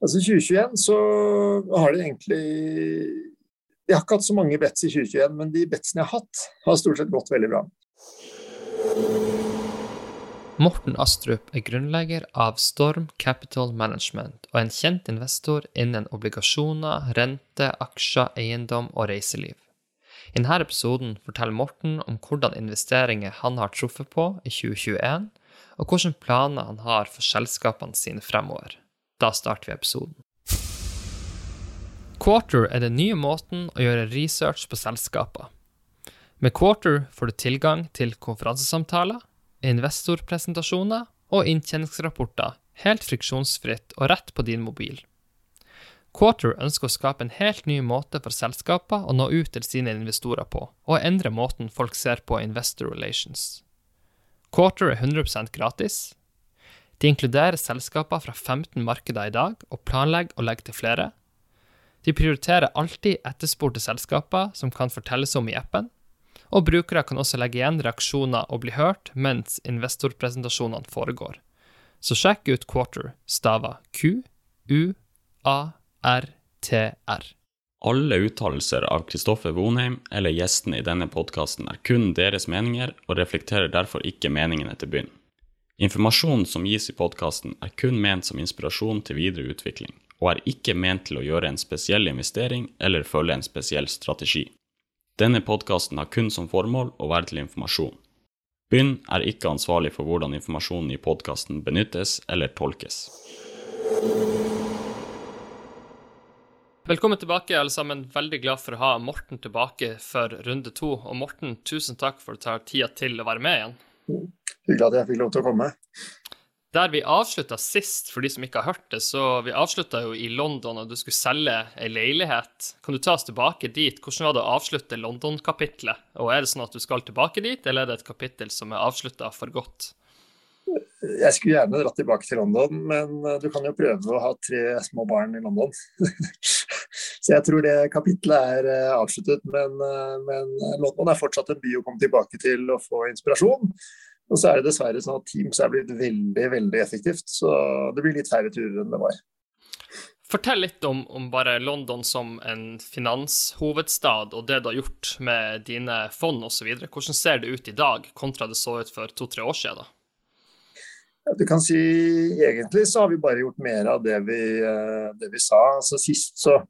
Altså 2021 så har de egentlig De har ikke hatt så mange bets i 2021, men de betsene jeg har hatt, har stort sett gått veldig bra. Morten Astrup er grunnlegger av Storm Capital Management og en kjent investor innen obligasjoner, rente, aksjer, eiendom og reiseliv. I denne episoden forteller Morten om hvordan investeringer han har truffet på i 2021, og hvilke planer han har for selskapene sine fremover. Da starter vi episoden. Quarter er den nye måten å gjøre research på selskaper. Med Quarter får du tilgang til konferansesamtaler, investorpresentasjoner og inntjeningsrapporter helt friksjonsfritt og rett på din mobil. Quarter ønsker å skape en helt ny måte for selskaper å nå ut til sine investorer på, og endre måten folk ser på investor relations. Quarter er 100% gratis, de inkluderer selskaper fra 15 markeder i dag, og planlegger å legge til flere. De prioriterer alltid etterspurte selskaper som kan fortelles om i appen, og brukere kan også legge igjen reaksjoner og bli hørt mens investorpresentasjonene foregår. Så sjekk ut Quarter, stava Q-U-A-R-T-R. Alle uttalelser av Kristoffer Vonheim eller gjestene i denne podkasten er kun deres meninger, og reflekterer derfor ikke meningene til byen. Informasjonen som gis i podkasten er kun ment som inspirasjon til videre utvikling, og er ikke ment til å gjøre en spesiell investering eller følge en spesiell strategi. Denne podkasten har kun som formål å være til informasjon. Bynn er ikke ansvarlig for hvordan informasjonen i podkasten benyttes eller tolkes. Velkommen tilbake, alle sammen. Veldig glad for å ha Morten tilbake for runde to. Og Morten, tusen takk for at du tar tida til å være med igjen hyggelig at jeg fikk lov til å komme. Der vi avslutta sist, for de som ikke har hørt det, så vi avslutta jo i London, og du skulle selge ei leilighet. Kan du ta oss tilbake dit? Hvordan var det å avslutte London-kapitlet? Og er det sånn at du skal tilbake dit, eller er det et kapittel som er avslutta for godt? Jeg skulle gjerne dratt tilbake til London, men du kan jo prøve å ha tre små barn i London. Så jeg tror det kapitlet er eh, avsluttet. Men, eh, men London er fortsatt en by å komme tilbake til og få inspirasjon. Og så er det dessverre sånn at Teams er blitt veldig veldig effektivt, så det blir litt færre turer enn det var. Fortell litt om, om, bare London som en finanshovedstad, og det du har gjort med dine fond osv. Hvordan ser det ut i dag, kontra det så ut for to-tre år siden? Ja, du kan si Egentlig så har vi bare gjort mer av det vi, eh, det vi sa. Altså Sist så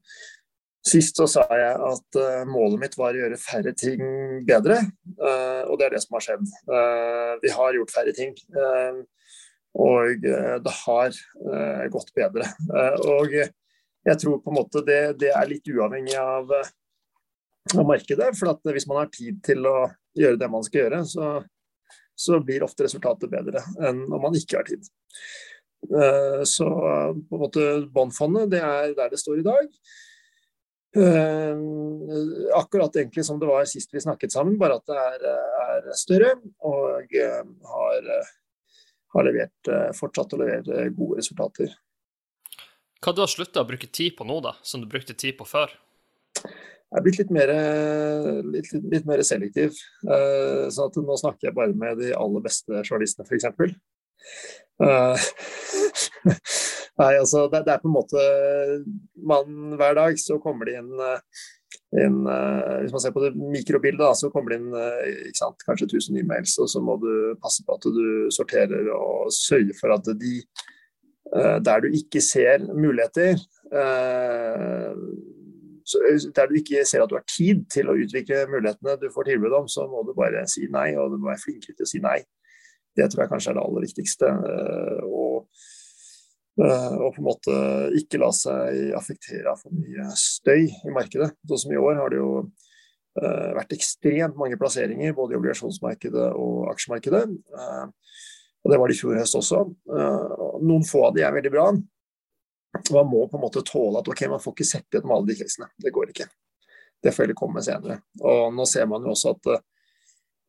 Sist så sa jeg at uh, målet mitt var å gjøre færre ting bedre, uh, og det er det som har skjedd. Uh, vi har gjort færre ting, og det har gått bedre. og jeg tror på en måte det, det er litt uavhengig av, av markedet. For hvis man har tid til å gjøre det man skal gjøre, så, så blir ofte resultatet bedre enn om man ikke har tid. Så på en måte båndfondet, det er der det står i dag. Uh, akkurat egentlig som det var sist vi snakket sammen, bare at det er, er større og uh, har, har, levert, fortsatt å levere gode resultater. Hva du har slutta å bruke tid på nå, da, som du brukte tid på før? Jeg er blitt litt mer, litt, litt mer selektiv. så at nå snakker jeg bare med de aller beste journalistene, f.eks. Nei, altså det, det, er på en måte man, Hver dag så kommer det inn, inn Hvis man ser på det mikrobildet, da, så kommer det inn ikke sant, kanskje 1000 e-mails, og så må du passe på at du sorterer og sørger for at de der du ikke ser muligheter der du ikke ser at du har tid til å utvikle mulighetene du får tilbud om, så må du bare si nei, og du må være flinkere til å si nei. Det tror jeg kanskje er det aller viktigste. Og Eh, på en måte ikke la seg affektere av for mye støy i markedet. Sånn som i år har det jo uh, vært ekstremt mange plasseringer både i obligasjonsmarkedet og aksjemarkedet. Uh, og det var det i fjor høst også. Noen få av de er veldig bra. Man må på en måte tåle at ok, man får ikke sette igjen med alle de casene. Det går ikke. Det får heller komme senere. Og nå ser man jo også at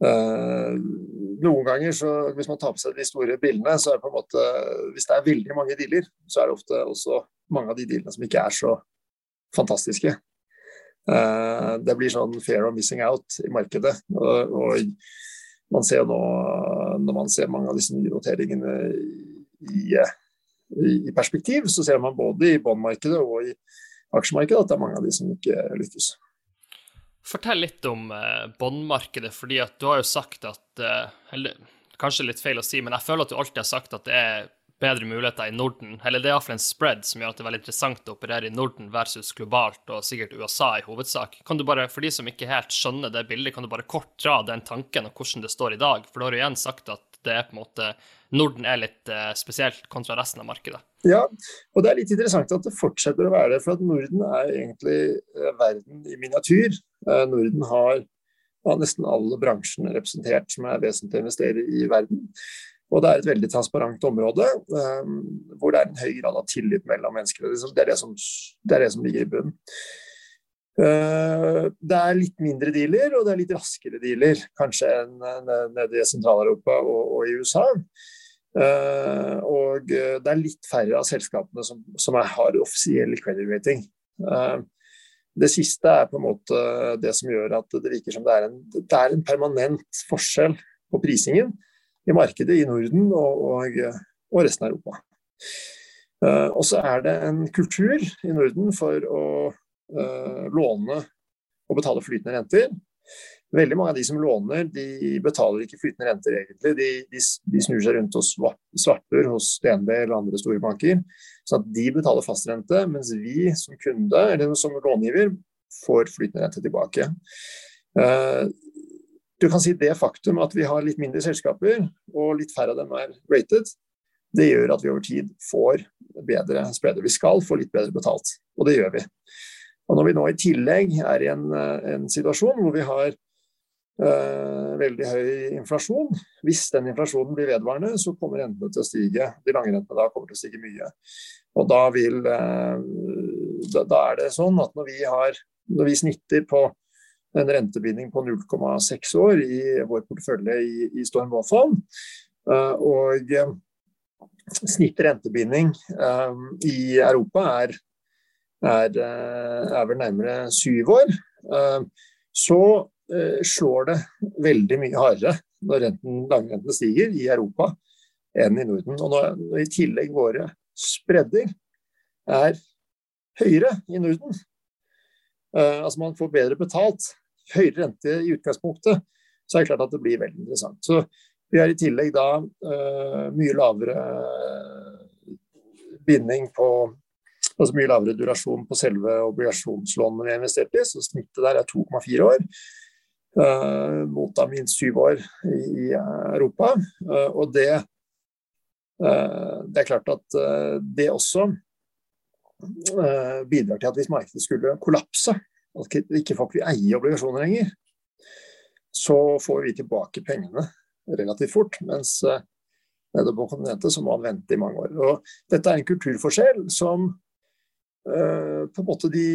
noen ganger, så hvis man tar på seg de store bildene, så er det på en måte Hvis det er veldig mange dealer, så er det ofte også mange av de dealene som ikke er så fantastiske. Uh, det blir sånn fair of missing out i markedet. Og, og man ser jo nå, når man ser mange av disse nye noteringene i, i perspektiv, så ser man både i bondmarkedet og i aksjemarkedet at det er mange av de som ikke lykkes. Fortell litt om eh, båndmarkedet, fordi at du har jo sagt at eh, Eller kanskje litt feil å si, men jeg føler at du alltid har sagt at det er bedre muligheter i Norden. Eller det er iallfall en spread som gjør at det er veldig interessant å operere i Norden versus globalt, og sikkert USA i hovedsak. Kan du bare, For de som ikke helt skjønner det bildet, kan du bare kort dra den tanken og hvordan det står i dag? For da har du igjen sagt at det er på en måte Norden er litt eh, spesielt kontra resten av markedet. Ja, og det er litt interessant at det fortsetter å være det. For at Norden er egentlig eh, verden i miniatyr. Eh, Norden har, av nesten alle bransjene representert som er vesentlig å investere i verden. Og det er et veldig transparent område um, hvor det er en høy grad av tillit mellom mennesker. Det er det som, det er det som ligger i bunnen. Uh, det er litt mindre dealer, og det er litt raskere dealer kanskje enn nede i Sentral-Europa og, og, i USA. Uh, og det er litt færre av selskapene som, som har offisiell credit rating. Uh, det siste er på en måte det som gjør at det virker som det er en, det er en permanent forskjell på prisingen i markedet i Norden og, og, og resten av Europa. Uh, og så er det en kultur i Norden for å uh, låne og betale flytende renter. Veldig mange av de som låner, de betaler ikke flytende renter egentlig. De, de, de snur seg rundt og svarter hos DNB eller andre store banker. Så at de betaler fastrente, mens vi som kunde eller som långiver får flytende rente tilbake. Uh, du kan si det faktum at vi har litt mindre selskaper, og litt færre av dem er rated, det gjør at vi over tid får bedre spreder. Vi skal få litt bedre betalt, og det gjør vi. Og Når vi nå i tillegg er i en, en situasjon hvor vi har veldig høy inflasjon, hvis den inflasjonen blir vedvarende, så kommer rentene til å stige. De lange rentene da kommer til å stige mye. Og da, vil, øh, da, da er det sånn at når vi, har, når vi snitter på en rentebinding på 0,6 år i vår portefølje i, i Storm Wallfall. Uh, og snitt rentebinding i Europa er, er, er, vel nærmere syv år. så slår det veldig mye hardere når renten, langrenten stiger i Europa enn i Norden. Og når, i tillegg våre spredder er høyere i Norden, Uh, altså Man får bedre betalt høyere rente i utgangspunktet, så er det klart at det blir veldig interessant. Så vi har i tillegg da uh, mye lavere binding på Altså mye lavere durasjon på selve obligasjonslånene vi har investert i, så snittet der er 2,4 år. Uh, mot da minst syv år i, i Europa. Uh, og det, det er klart at det også bidrar til at hvis markedet skulle kollapse, at ikke folk vil eie obligasjoner lenger, så får vi tilbake pengene relativt fort. Mens uh, nede på kontinentet så må man vente i mange år. Og dette er en kulturforskjell som uh, på en måte de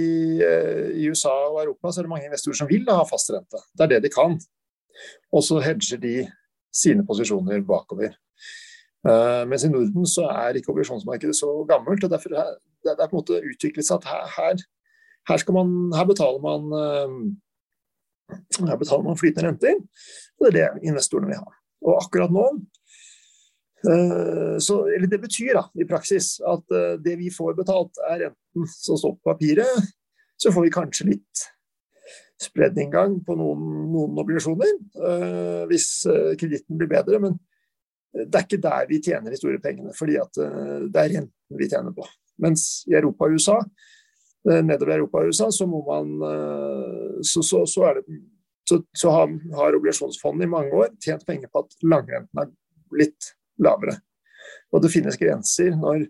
uh, I USA og Europa så er det mange investorer som vil ha fast rente. Det er det de kan. Og så hedger de sine posisjoner bakover. Uh, mens i Norden så er ikke obligasjonsmarkedet så gammelt. og Derfor er det, er på en måte utviklet seg at her, her her, man, her, betaler man, eh, her betaler man flytende renter, og det er det investorene vil ha. Og akkurat nå eh, så, eller Det betyr da, i praksis at eh, det vi får betalt, er enten som står på papiret, så får vi kanskje litt spreddinngang på noen, noen obligasjoner uh, hvis kreditten blir bedre. Men det er ikke der vi tjener de store pengene, fordi det er renten vi tjener på. Mens i Europa og USA Eh, nedover i Europa og USA, så må man eh, Så, så, så, det, så, har, har obligasjonsfondet i mange år tjent penger på at langrenten er blitt lavere. Og det finnes grenser når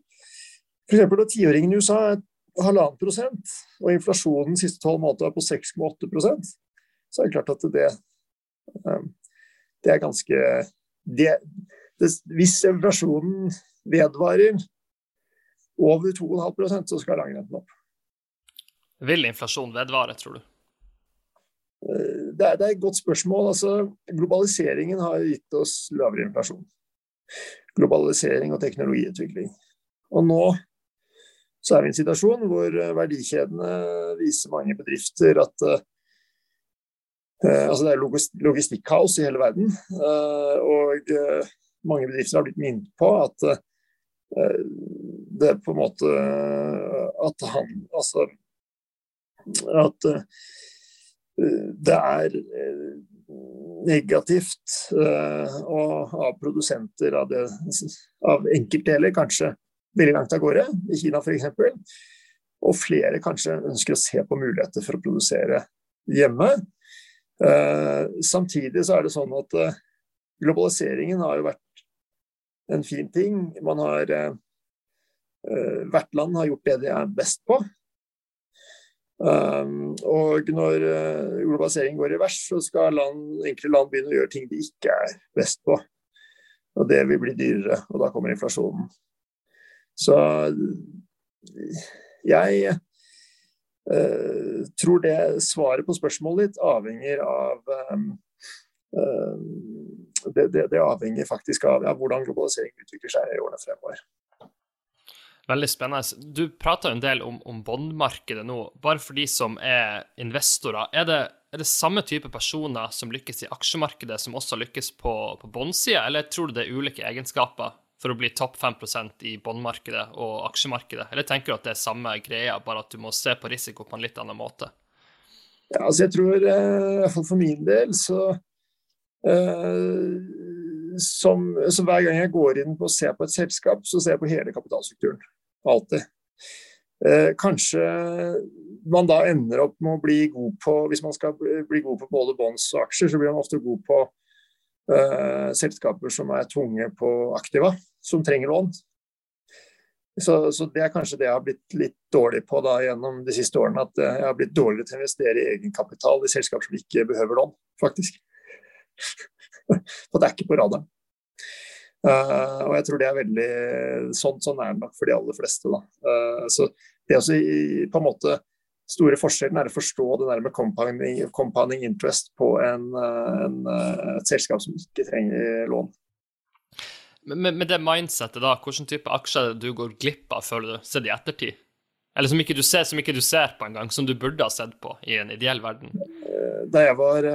f.eks. når tiåringen i USA er halvannen prosent, og inflasjonen de siste tolv månedene er på 6,8% så er det klart at det, eh, det er ganske det, det, Hvis inflasjonen vedvarer over 2,5% så skal langrenten opp. Vil inflasjon vedvare, tror du? Eh, det er, det er, et godt spørsmål. Altså, globaliseringen har gitt oss lavere inflasjon. Globalisering og teknologiutvikling. Og nå så er vi i en situasjon hvor eh, verdikjedene viser mange bedrifter at uh, altså Det er logistikkaos i hele verden. Og mange bedrifter har blitt minnet på at det på en måte at han Altså at det er negativt Og av produsenter av, det, av enkeltdeler kanskje veldig langt av gårde, i Kina f.eks. Og flere kanskje ønsker å se på muligheter for å produsere hjemme. Eh, samtidig så er det sånn at eh, globaliseringen har jo vært en fin ting. Man har eh, Hvert land har gjort det de er best på. Um, og når uh, globalisering går i vers, så skal land, enkelte land begynne å gjøre ting de ikke er best på. Og det vil bli dyrere, og da kommer inflasjonen. Så jeg uh, tror det svaret på spørsmålet ditt avhenger av um, uh, det, det, det, avhenger faktisk av ja, hvordan globalisering utvikler seg i årene fremover. Veldig spennende. Du prater en del om, om bondmarkedet nå. Bare for de som er investorer. Er det, er det, samme type personer som lykkes i aksjemarkedet, som også lykkes på, på bondsida, eller tror du det er ulike egenskaper for å bli topp 5% i bondmarkedet og aksjemarkedet? Eller tenker du at det er samme greia, bare at du må se på risiko på en litt annen måte? Ja, altså jeg tror, eh, i for min del, så uh, som, så Hver gang jeg går inn på å se på et selskap, så ser jeg på hele kapitalstrukturen. Alltid. Eh, kanskje man da ender opp med å bli god på Hvis man skal bli god på både bonds og aksjer, så blir man ofte god på eh, selskaper som er tunge på aktiva, som trenger lån. Så, så, det er kanskje det jeg har blitt litt dårlig på da gjennom de siste årene. At jeg har blitt dårligere til å investere i egenkapital i selskaper som ikke behøver lån, faktisk. For det er ikke på radaren. Uh, og jeg tror det er veldig sånn, sånn er det nok for de aller fleste. Da. Uh, så det også i, på en måte store forskjellen er å forstå det der med compounding, compounding interest på en, eh, en, et selskap som ikke trenger lån. Med, med det mindsettet, da, hvilken type aksjer du går glipp av, føler du, sett i ettertid? Eller som ikke du ser, som ikke du ser på engang, som du burde ha sett på i en ideell verden? Eh, da jeg var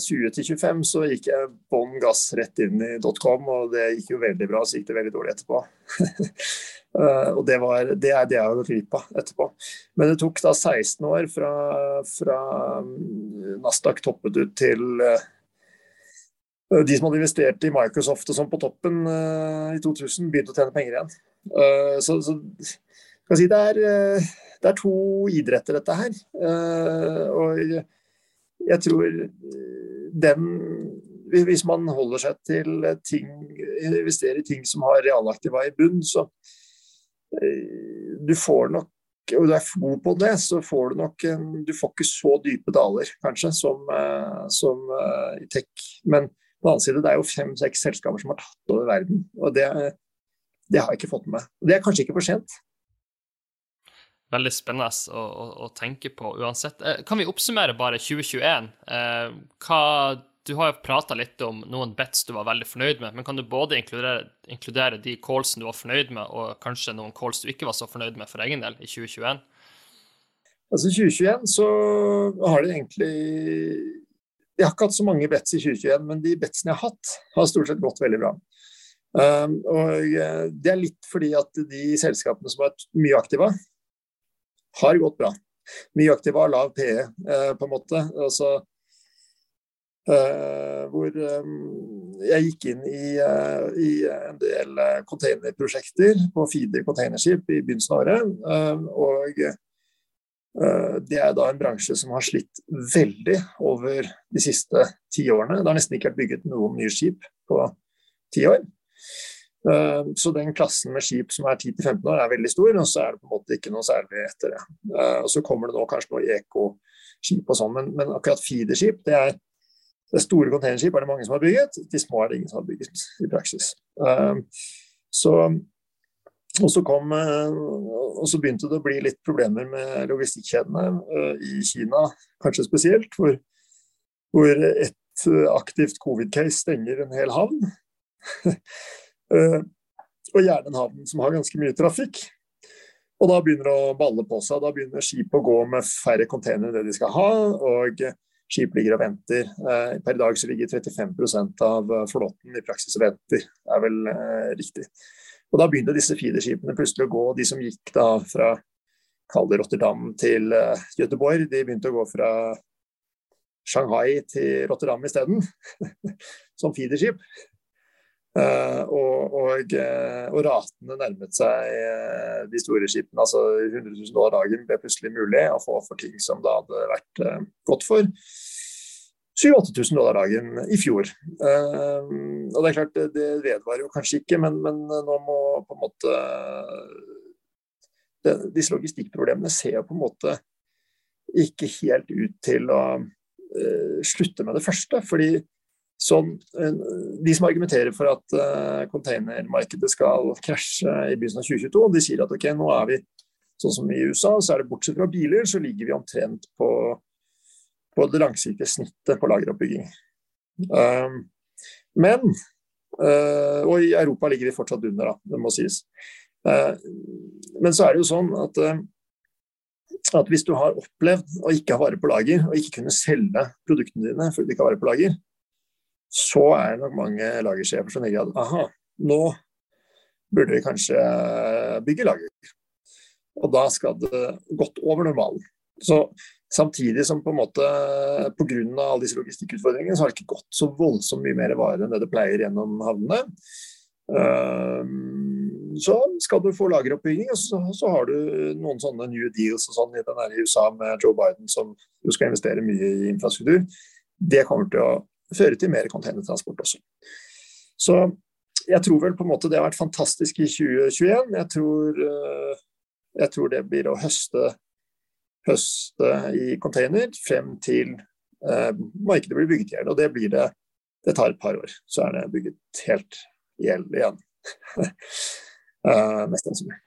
20 eh, 25, så gikk jeg bånn gass rett inn i dotcom, og det gikk jo veldig bra. Så gikk det veldig dårlig etterpå. Eh, og det, var, det er det jeg har glipp av etterpå. Men det tok da 16 år fra, fra mm, Nasdaq toppet ut til de som hadde investert i Microsoft og sånn på toppen i 2000, begynte å tjene penger igjen. så, så Si, det, er, eh, det, er, to idretter, dette her. Eh, og jeg tror eh, den Hvis man holder seg til ting, investerer i ting som har realaktiva i bunn, så du får nok og du er god på det, så får du nok Du får ikke så dype daler, kanskje, som, som i tech. Men på den annen side, det er jo fem-seks selskaper som har tatt over verden. Og det, det har jeg ikke fått med meg. Det er kanskje ikke for sent veldig spennende å, å, å, tenke på uansett. Eh, kan vi oppsummere bare 2021? Eh, hva, du har jo prata litt om noen bets du var veldig fornøyd med, men kan du både inkludere, inkludere de callsene du var fornøyd med, og kanskje noen calls du ikke var så fornøyd med for egen del i 2021? Altså 2021 så har det egentlig Jeg har ikke hatt så mange bets i 2021, men de betsene jeg har hatt, har stort sett gått veldig bra. Um, og eh, Det er litt fordi at de selskapene som vært mye aktive, har gått bra. Mye aktive har lav PE, eh, på en måte. Altså, eh, hvor eh, jeg gikk inn i, i en del containerprosjekter på feeder containerskip i begynnelsen av året. Og det er da en bransje som har slitt veldig over de siste ti årene. Det har nesten ikke vært bygget noen nye skip på ti år. Eh, så den klassen med skip som er 10-15 år er veldig stor, og så er det på en måte ikke noe særlig etter det. Eh, og Så kommer det nå kanskje noe ekoskip og sånn, men, men, akkurat feederskip, det er, det store containerskip er det mange som har bygget, de små er det ingen som har bygget i praksis. Eh, så, og så, kom, og så begynte det å bli litt problemer med logistikkjedene i Kina, kanskje spesielt, hvor, hvor et aktivt covid-case stenger en hel havn. Eh, og gjerne en havn som har ganske mye trafikk. Og da begynner det å balle på seg. Da begynner skip å gå med færre containere enn det de skal ha. og skip ligger og venter. Per per dag så ligger 35% av flåten i praksis og venter, Det er vel eh, riktig. Og da begynte disse feederskipene plutselig å gå, de som gikk da fra kall Rotterdam til Göteborg, de begynte å gå fra Shanghai til Rotterdam isteden, som feederskip. Uh, og, og, uh, og, ratene nærmet seg uh, de store skipene. altså 100 000 dollar dagen ble plutselig mulig å få for ting som det hadde vært godt for 7000-8000 dollar dagen i fjor. og Det er klart, det, vedvarer jo kanskje ikke, men, men, nå må på en måte Disse logistikkproblemene ser jo på en måte ikke helt ut til å slutte med det første. fordi Sånn, de som argumenterer for at uh, containermarkedet skal krasje i begynnelsen av 2022, de sier at ok, nå er vi sånn som i USA, så er det bortsett fra biler, så ligger vi omtrent på, på det langsiktige snittet på lageroppbygging. Um, men uh, Og i Europa ligger vi fortsatt under, da, det må sies. Uh, men så er det jo sånn at at hvis du har opplevd å ikke ha vare på lager, og ikke kunne selge produktene dine fordi du ikke har vare på lager, så er det nok mange lagersjefer som tenker at aha, nå burde vi kanskje bygge lager. Og da skal det godt over normalen. Så Samtidig som på en måte pga. alle disse logistikkutfordringene, så har det ikke gått så voldsomt mye mer vare enn det det pleier gjennom havnene. Ehm, så skal du få lageroppbygging, og så, så, har du noen sånne new deals og sånn i den USA med Joe Biden, som jo skal investere mye i infrastruktur. Det kommer til å føre til mer containertransport også. Så jeg tror vel på en måte det har vært fantastisk i 2021. Jeg tror, eh, jeg tror det blir å høste, høste i container frem til eh, markedet blir bygget i. Og det blir det Det tar et par år, så er det bygget helt i hjel igjen. uh, mest sannsynlig.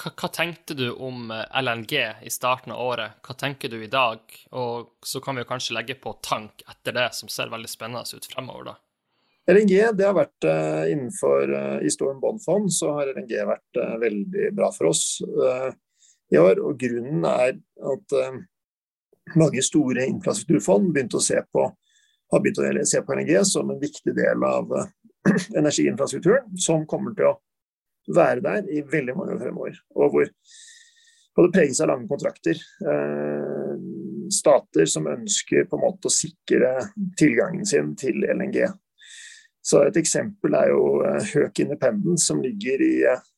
Hva, hva, tenkte du om eh, LNG i starten av året? Hva tenker du i dag? Og så kan vi kanskje legge på tank etter det, som ser veldig spennende ut fremover, da. LNG det har vært uh, innenfor uh, I Storm Bond-fond så har LNG vært uh, veldig bra for oss i år. og Grunnen er at mange store infrastrukturfond begynte å se på, har begynt å se på LNG som en viktig del av energiinfrastrukturen, som kommer til å være der i veldig mange år fremover. Og hvor, og det preges av lange kontrakter. Eh, stater som ønsker på en måte å sikre tilgangen sin til LNG. Så Et eksempel er jo Høk eh, Independence, som ligger i eh,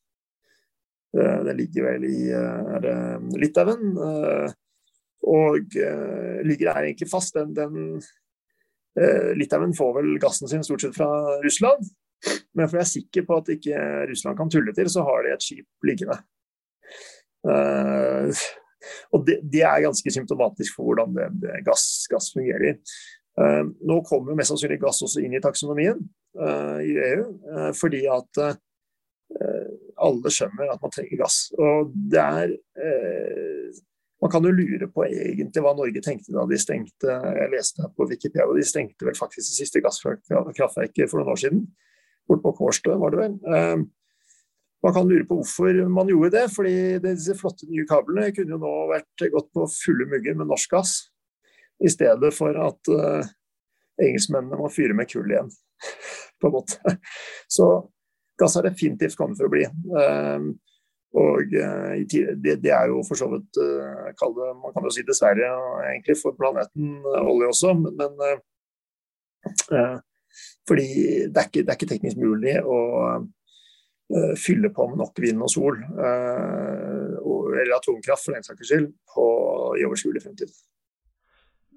Det ligger vel i er Litauen. Og ligger der egentlig fast. Den, den Litauen får vel gassen sin stort sett fra Russland. Men for jeg er sikker på at ikke Russland kan tulle til, så har de et skip liggende. Uh, og det, det, er ganske symptomatisk for hvordan det, det gass, gass, fungerer. Uh, nå kommer mest sannsynlig gass også inn i taksonomien uh, i EU, fordi at alle skjønner at man trenger gass. Og det er Man kan jo lure på egentlig hva Norge tenkte da de stengte Jeg leste på Wikipedia, og de stengte vel faktisk det siste gasskraftverket for noen år siden bort på Kårstø, var det vel. Ehm, man kan lure på hvorfor man gjorde det, fordi disse flotte nye kablene kunne jo nå vært gått på fulle mugger med norsk gass, i stedet for at uh, engelskmennene må fyre med kull igjen, på en måte. Så gass har definitivt kommet for å bli. Um, og uh, det, det, er jo for så vidt uh, Man kan jo si dessverre egentlig for planeten olje også, men uh, fordi det er ikke, det er ikke teknisk mulig å uh, fylle på med nok vind og sol, uh, eller atomkraft for den saks skyld, på, i overskuelig fremtid.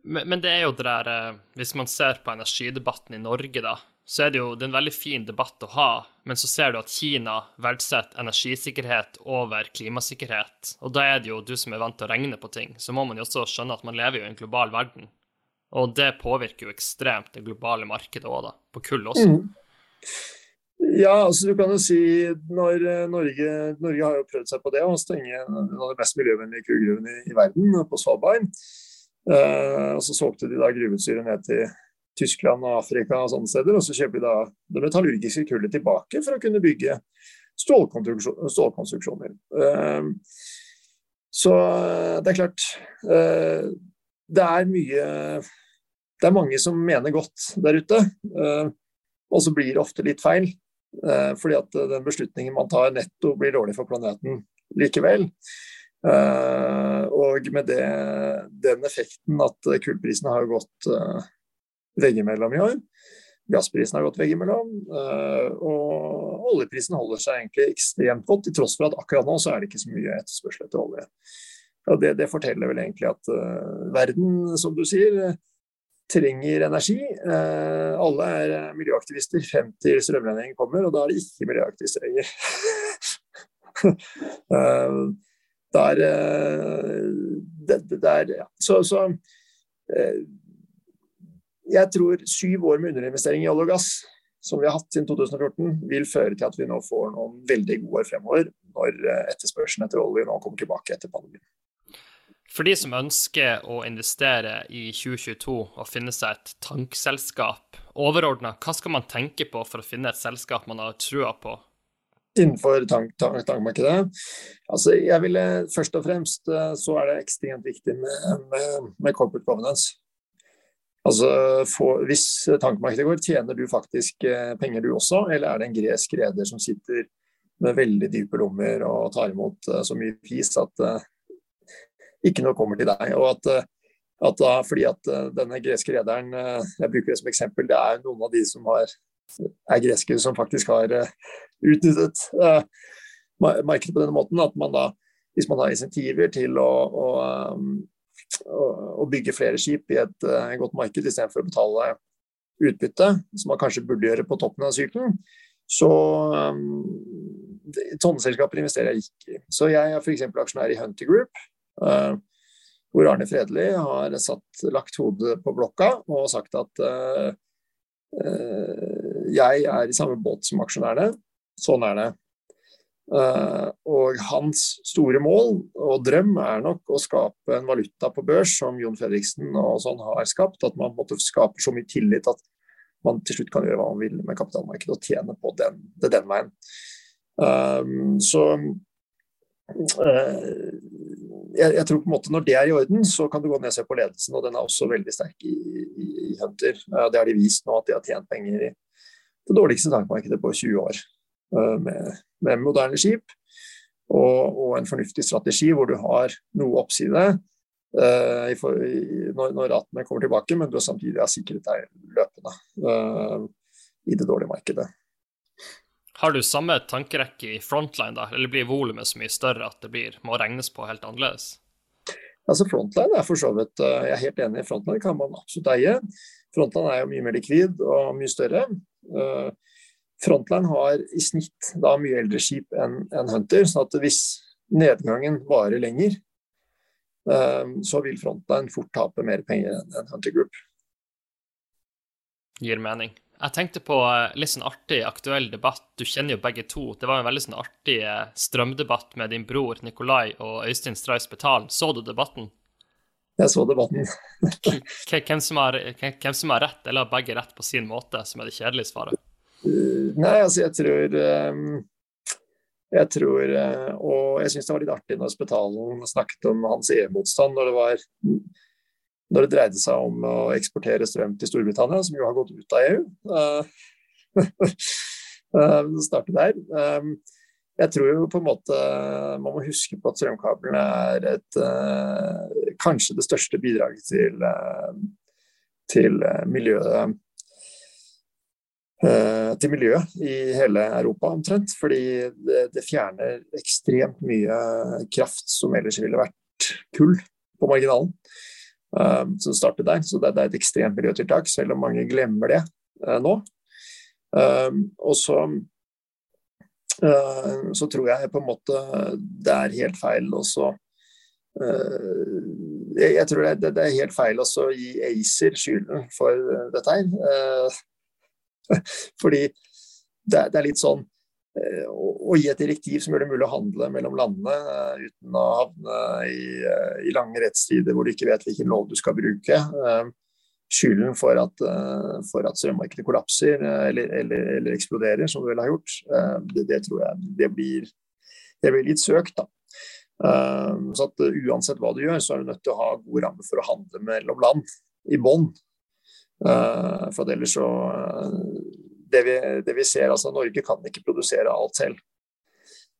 Men, men, det er jo det der eh, Hvis man ser på energidebatten i Norge, da, så er det jo det er en veldig fin debatt å ha, men så ser du at Kina verdsetter energisikkerhet over klimasikkerhet. Og da er det jo du som er vant til å regne på ting, så må man jo også skjønne at man lever jo i en global verden. Og det påvirker jo ekstremt det globale markedet òg, da. På kull også. Mm. Ja, altså du kan jo si når eh, Norge, Norge har jo prøvd seg på det å stenge en av de mest miljøvennlige kullgruvene i, i, verden, på Svalbard. Eh, og så solgte de da gruveutstyret ned til Tyskland og Afrika og sånne steder. Og så kjøper de da det metallurgiske kullet tilbake for å kunne bygge stålkonstruksjoner. Eh, så eh, det er klart eh, det er mye Det er mange som mener godt der ute, uh, og så blir det ofte litt feil. fordi at den beslutningen man tar netto blir dårlig for planeten likevel. Og med det, den effekten at kullprisen har gått veggimellom i år, gassprisen har gått veggimellom, og oljeprisen holder seg egentlig ekstremt godt, til tross for at akkurat nå så er det ikke så mye etterspørsel etter olje. Og det, det forteller vel egentlig at verden, som du sier, trenger energi. Uh, alle er eh, miljøaktivister frem til strømregningen kommer, og da er det ikke miljøaktivister lenger. eh, der, det, det er ja. Så, så eh, jeg tror syv år med underinvestering i olje og gass, som vi har hatt siden 2014, vil føre til at vi nå får noen veldig gode år fremover, når eh, etterspørselen etter olje nå kommer tilbake etter pandemien. For de som ønsker å investere i 2022 og finne seg et tankselskap, overordna, hva skal man tenke på for å finne et selskap man har trua på? Innenfor tank, tank, tankmarkedet? Altså, jeg ville Først og fremst eh, så er det ekstremt viktig med, med, med corporate governance. Altså, for, Hvis tankmarkedet går, tjener du faktisk eh, penger du også, eller er det en gresk reder som sitter med veldig dype lommer og tar imot eh, så mye pris at ikke noe kommer til deg. og at, eh, at da, fordi at eh, denne greske rederen, eh, jeg bruker det som eksempel, det er noen av de som har, er greske som faktisk har utnyttet markedet på denne måten. At man da, hvis man har insentiver til å, å, å bygge flere skip i et godt marked istedenfor å betale utbytte, som man kanskje burde gjøre på toppen av sykelen, så um, Sånne investerer jeg ikke i. Så jeg er f.eks. aksjonær i Hunter Group, hvor Arne Fredli har satt, lagt hodet på blokka og sagt at uh, uh, jeg er i samme båt som aksjonærene. Sånn er det. Uh, og hans store mål og drøm er nok å skape en valuta på børs som Jon Fredriksen og sånn har skapt. At man måtte skape så mye tillit at man til slutt kan gjøre hva man vil med kapitalmarkedet og tjene på den, det den veien. Så jeg, jeg, tror på en måte Når det er i orden, så kan du gå ned og se på ledelsen, og den er også veldig sterk i, i, i Hunter. Det har de vist nå, at de har tjent penger i det dårligste tankmarkedet på 20 år. Eh, med, med moderne skip og, og, en fornuftig strategi hvor du har noe oppside uh, i, når, når ratene kommer tilbake, men du samtidig har sikret deg løpende uh, i det dårlige markedet. Har du samme tankerekke i frontline, da, eller blir volumet så mye større at det blir, må regnes på helt annerledes? Altså Frontline er for så vidt eh, Jeg er helt enig, i frontline kan man absolutt eie. Frontline er jo mye mer likvid og mye større. Eh, frontline har i snitt da mye eldre skip enn Hunter, sånn at hvis nedgangen varer lenger, eh, så vil Frontline fort tape mer penger enn Hunter Group. Gir mening. Jeg tenkte på eh, litt sånn artig aktuell debatt. Du kjenner jo begge to. Det var en veldig sånn artig eh, strømdebatt med din bror Nikolai og Øystein Stray Spetal. Så du debatten? Jeg så debatten. hvem, som har, hvem som har rett, eller har begge rett på sin måte, som er det kjedelige svaret? Uh, nei, altså jeg tror um, Jeg tror Og jeg syns det var litt artig når Spetalen snakket om hans EU-motstand når det var når det dreide seg om å eksportere strøm til Storbritannia, som jo har gått ut av EU. Uh, starte der. Um, jeg tror jo på en måte man må huske på at strømkablene er et, kanskje det største bidraget til, til miljøet til miljøet i hele Europa omtrent. Fordi det, det, fjerner ekstremt mye kraft som ellers ville vært kull på marginalen. Um, som startet der. Så det, er et ekstremt miljøtiltak, selv om mange glemmer det uh, nå. Um, og så, så tror jeg på en måte det er helt feil også jeg, tror det, er helt feil også å gi ACER skylden for dette her. fordi det, er litt sånn å gi et direktiv som gjør det mulig å handle mellom landene uh, uten å havne i, uh, i, lange rettstider hvor du ikke vet hvilken lov du skal bruke. Skylden for at, for at strømmarkedet kollapser eller, eller, eller, eksploderer, som det vel har gjort, det, det, tror jeg det blir, det blir litt søkt. da. så at Uansett hva du gjør, så er du nødt til å ha gode rammer for å handle mellom land i bånn. for at ellers så det, vi, det, vi, ser, altså Norge kan ikke produsere alt selv.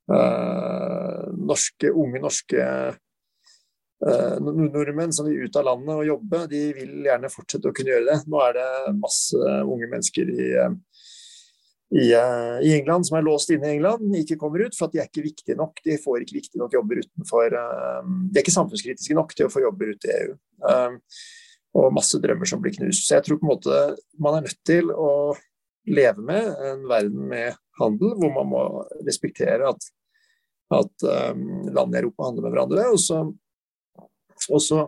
Uh, norske, unge norske uh, nordmenn som vil ut av landet og jobbe, de vil gjerne fortsette å kunne gjøre det. Nå er det masse unge mennesker i, i, i England som er låst inne i England, ikke kommer ut for at de er ikke viktige nok. De får ikke viktige nok jobber utenfor uh, De er ikke samfunnskritiske nok til å få jobber ute i EU og masse drømmer som blir knust. Så jeg tror på en måte man er nødt til å leve med en verden med handel, hvor man må respektere at, at um, land i Europa handler med hverandre. Og så, og så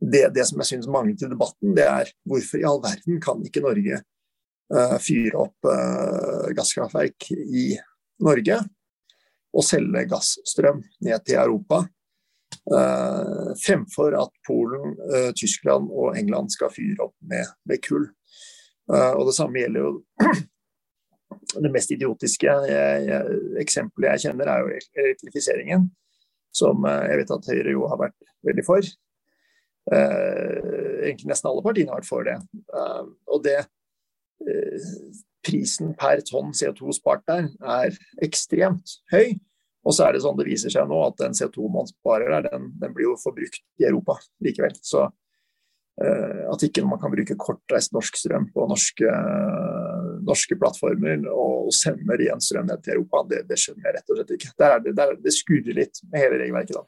det, det, som jeg syns mangler til debatten, det er hvorfor i all verden kan ikke Norge uh, fyre opp uh, gasskraftverk i Norge og selge gassstrøm ned til Europa Uh, fremfor at Polen, Tyskland og England skal fyre opp med, med kull. Uh, og Det samme gjelder jo det mest idiotiske eksempelet jeg kjenner, er jo elektrifiseringen. Som jeg vet at Høyre jo har vært veldig for. egentlig nesten alle partiene har vært for det. og det Prisen per tonn CO2 spart der er ekstremt høy. Og så er det sånn det viser seg nå at den CO2 man sparer der, den, den blir jo forbrukt i Europa likevel. Så at ikke man kan bruke kortreist norsk strøm på norske, norske plattformer og sende igjen strøm ned til Europa, det, det, skjønner jeg rett og slett ikke. Der er det, der, det skurrer litt med hele regelverket da.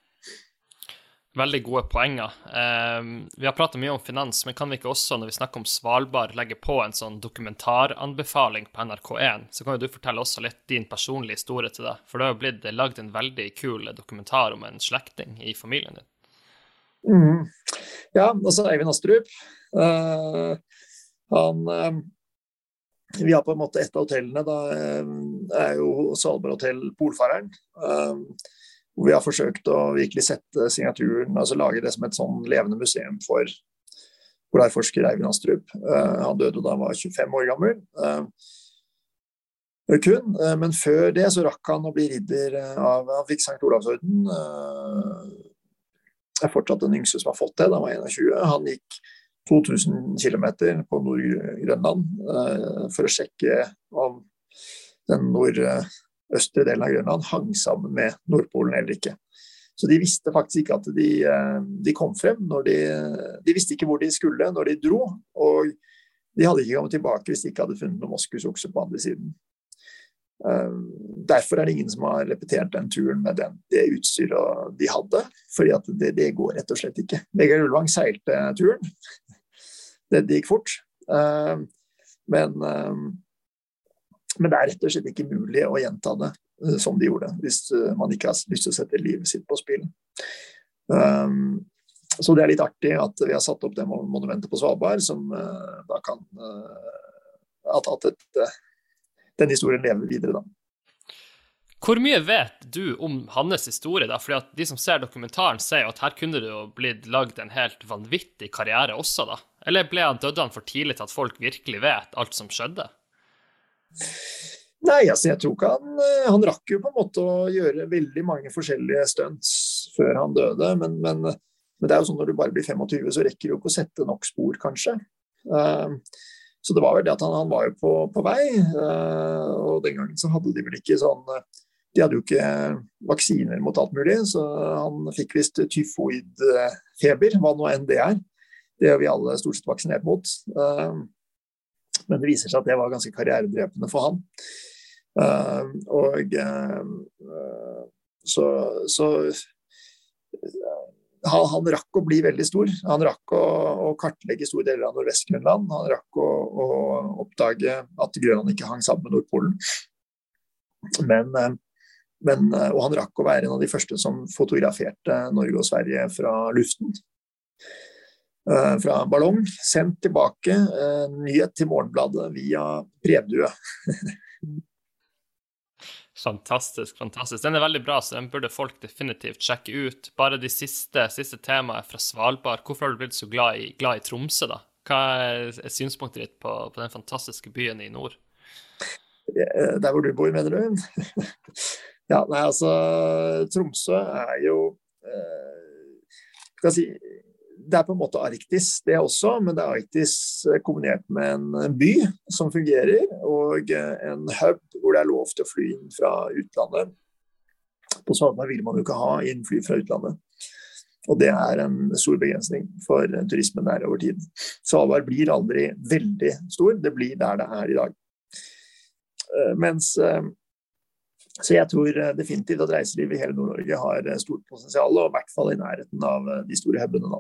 Veldig gode poenger. Eh, vi har pratet mye om finans, men kan vi ikke også, når vi snakker om Svalbard, legge på en sånn dokumentaranbefaling på NRK1? Så kan jo du fortelle også litt din personlige historie til det. For det har jo blitt lagd en veldig kul dokumentar om en slektning i familien din. Mm. Ja, altså Eivind Astrup. Uh, han uh, Vi har på en måte et av hotellene. Da uh, er jo Svalbard hotell Polfareren. Hvor vi har forsøkt å virkelig sette signaturen, altså lage det som et sånn levende museum for polarforsker Eivind Astrup. Han døde da han var 25 år gammel. Kun, men før det så rakk han å bli ridder av Han fikk St. Olavsorden. Er fortsatt den yngste som har fått det, da han var 21. Han gikk 2000 km på Nord-Grønland for å sjekke om den nordøstre delen av Grønland hang sammen med Nordpolen eller ikke. Så de visste faktisk ikke at de, eh, de kom frem. De, de, visste ikke hvor de skulle når de dro. Og de hadde ikke kommet tilbake hvis de ikke hadde funnet noe moskusokse på andre siden. Eh, derfor er det ingen som har repetert den turen med den, det utstyret de hadde. fordi at det, det går rett og slett ikke. Vegard Ulvang seilte turen. Det, det gikk fort. Eh, men men det er rett og slett ikke mulig å gjenta det som de gjorde, hvis man ikke har lyst til å sette livet sitt på spill. Så det er litt artig at vi har satt opp det monumentet på Svalbard, som da kan At, at et, den historien lever videre, da. Hvor mye vet du om hans historie? da? Fordi at De som ser dokumentaren, sier at her kunne det jo blitt lagd en helt vanvittig karriere også, da? Eller ble han døde han for tidlig til at folk virkelig vet alt som skjedde? Nei, altså jeg tror ikke han eh, Han rakk jo på en måte å gjøre veldig mange forskjellige stunts før han døde, men, men, men, det er jo sånn når du bare blir 25, så rekker du ikke å sette nok spor, kanskje. Uh, så det var vel det at han, han var jo på, på vei, uh, og den gangen så hadde de vel ikke sånn De hadde jo ikke vaksiner mot alt mulig, så han fikk visst tyfoidfeber, hva nå enn det er. Det er vi alle stort sett vaksinert mot. Uh, men det viser seg at det var ganske karrieredrepende for han. Uh, og uh, så, så uh, han, han, rakk å bli veldig stor. Han rakk å, å kartlegge store deler av Nordvest-Grønland. Han rakk å, å, oppdage at Grønland ikke hang sammen med Nordpolen. Men, men, og han rakk å være en av de første som fotograferte Norge og Sverige fra luften. Eh, fra ballong, sendt tilbake eh, nyhet til Morgenbladet via brevdue. fantastisk, fantastisk. Den er veldig bra, så den burde folk definitivt sjekke ut. Bare de siste, siste temaene fra Svalbard. Hvorfor har du blitt så glad i, glad i Tromsø, da? Hva er synspunktet ditt på, på, den fantastiske byen i nord? Eh, der hvor du bor, mener du? ja, nei, altså Tromsø er jo eh, Skal jeg si det er på en måte Arktis, det også, men det er Arktis kombinert med en by som fungerer, og en hub hvor det er lov til å fly inn fra utlandet. På Svalbard vil man jo ikke ha innfly fra utlandet. Og det er en stor begrensning for turismen der over tid. Svalbard blir aldri veldig stor, det blir der det er i dag. Eh, mens eh, Så jeg tror definitivt at reiselivet i hele Nord-Norge har stort potensial, og i hvert fall i nærheten av de store hubene.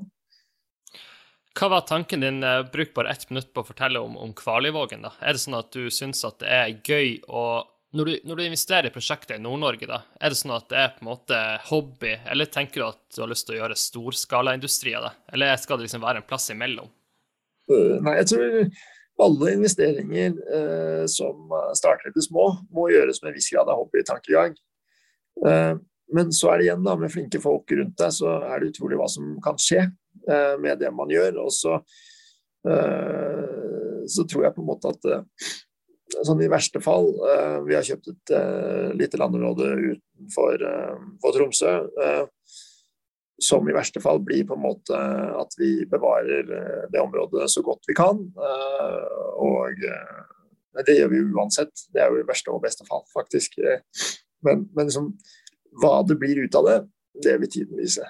Hva var tanken din? Eh, bruk bare ett minutt på å fortelle om, om Kvalivågen. da. Er det sånn at du syns at det er gøy å når du, når du, investerer i prosjektet i Nord-Norge, da, er det sånn at det er på en måte hobby, eller tenker du at du har lyst til å gjøre storskalaindustri av det? Eller skal det liksom være en plass imellom? Uh, nei, jeg tror alle investeringer eh, som starter det små, må gjøres med en viss grad av hobbytankegang. Eh, men så er det igjen da, med flinke folk rundt deg, så er det utrolig hva som kan skje med det man gjør. Og så, så tror jeg på en måte at sånn i verste fall Vi har kjøpt et lite landområde utenfor Tromsø. som i verste fall blir på en måte at vi bevarer det området så godt vi kan. og det gjør vi uansett. Det er jo i verste og beste fall, faktisk. Men, men liksom, hva det blir ut av det, det vil tiden vise.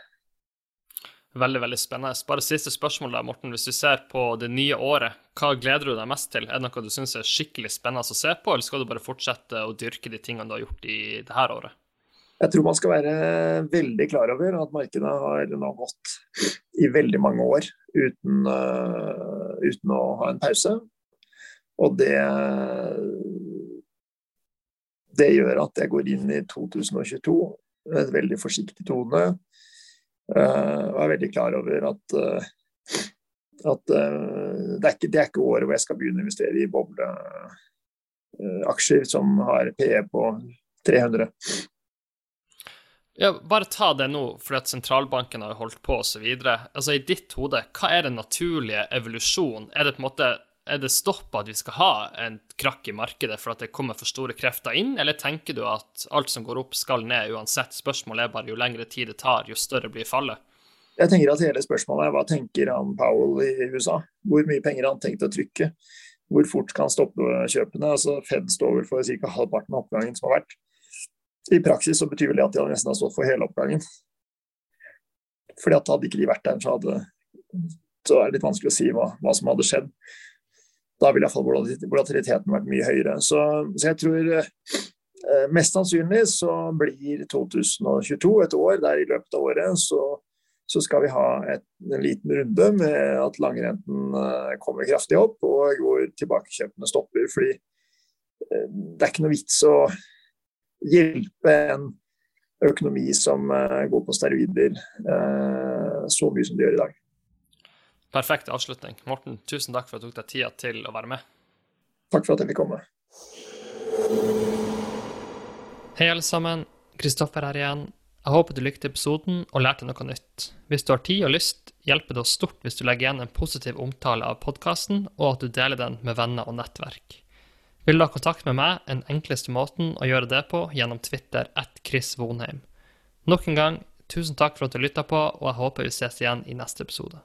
Veldig veldig spennende. Bare siste spørsmål, da, Morten. Hvis du ser på det nye året, hva gleder du deg mest til? Er det noe du syns er skikkelig spennende å se på, eller skal du bare fortsette å dyrke de tingene du har gjort i det her året? Jeg tror man skal være veldig klar over at markedet har gått i veldig mange år uten, uh, uten å ha en pause. Og det, det gjør at jeg går inn i 2022 med en veldig forsiktig tone og er veldig klar over at, uh, at uh, det, er ikke, det, er ikke, året hvor jeg skal begynne å investere i bobleaksjer som har PE på 300. Ja, bare ta det nå, fordi sentralbanken har holdt på osv. Altså, I ditt hode, hva er den naturlige evolusjonen? Er det på en måte er det stopp at vi skal ha en krakk i markedet for at det kommer for store krefter inn, eller tenker du at alt som går opp, skal ned uansett? Spørsmålet er bare jo lengre tid det tar, jo større blir fallet. Jeg tenker at hele spørsmålet er hva tenker han Powell i USA? Hvor mye penger har han tenkt å trykke? Hvor fort kan han stoppe kjøpene? Altså Fed står vel for ca. halvparten av oppgangen som har vært. I praksis så betyr vel det at de nesten har stått for hele oppgangen. Fordi at Hadde ikke de vært der, så, hadde, så er det litt vanskelig å si hva, hva som hadde skjedd da ville iallfall volatiliteten vært mye høyere. Så, så jeg tror eh, mest sannsynlig så blir 2022 et år der i løpet av året så, så skal vi ha et, en liten runde med at langrenten eh, kommer kraftig opp, og hvor tilbakekjøpene stopper. Fordi eh, det er ikke noe vits å hjelpe en økonomi som eh, går på steroider eh, så mye som de gjør i dag. Perfekt avslutning. Morten, tusen takk for at du tok deg tida til å være med. Takk for at jeg fikk komme. Hei, alle sammen. Kristoffer her igjen. Jeg håper du likte episoden og lærte noe nytt. Hvis du har tid og lyst, hjelper det oss stort hvis du legger igjen en positiv omtale av podkasten, og at du deler den med venner og nettverk. Vil du ha kontakt med meg, den enkleste måten å gjøre det på gjennom Twitter at Chris Vonheim. Nok en gang, tusen takk for at du lytta på, og jeg håper vi ses igjen i neste episode.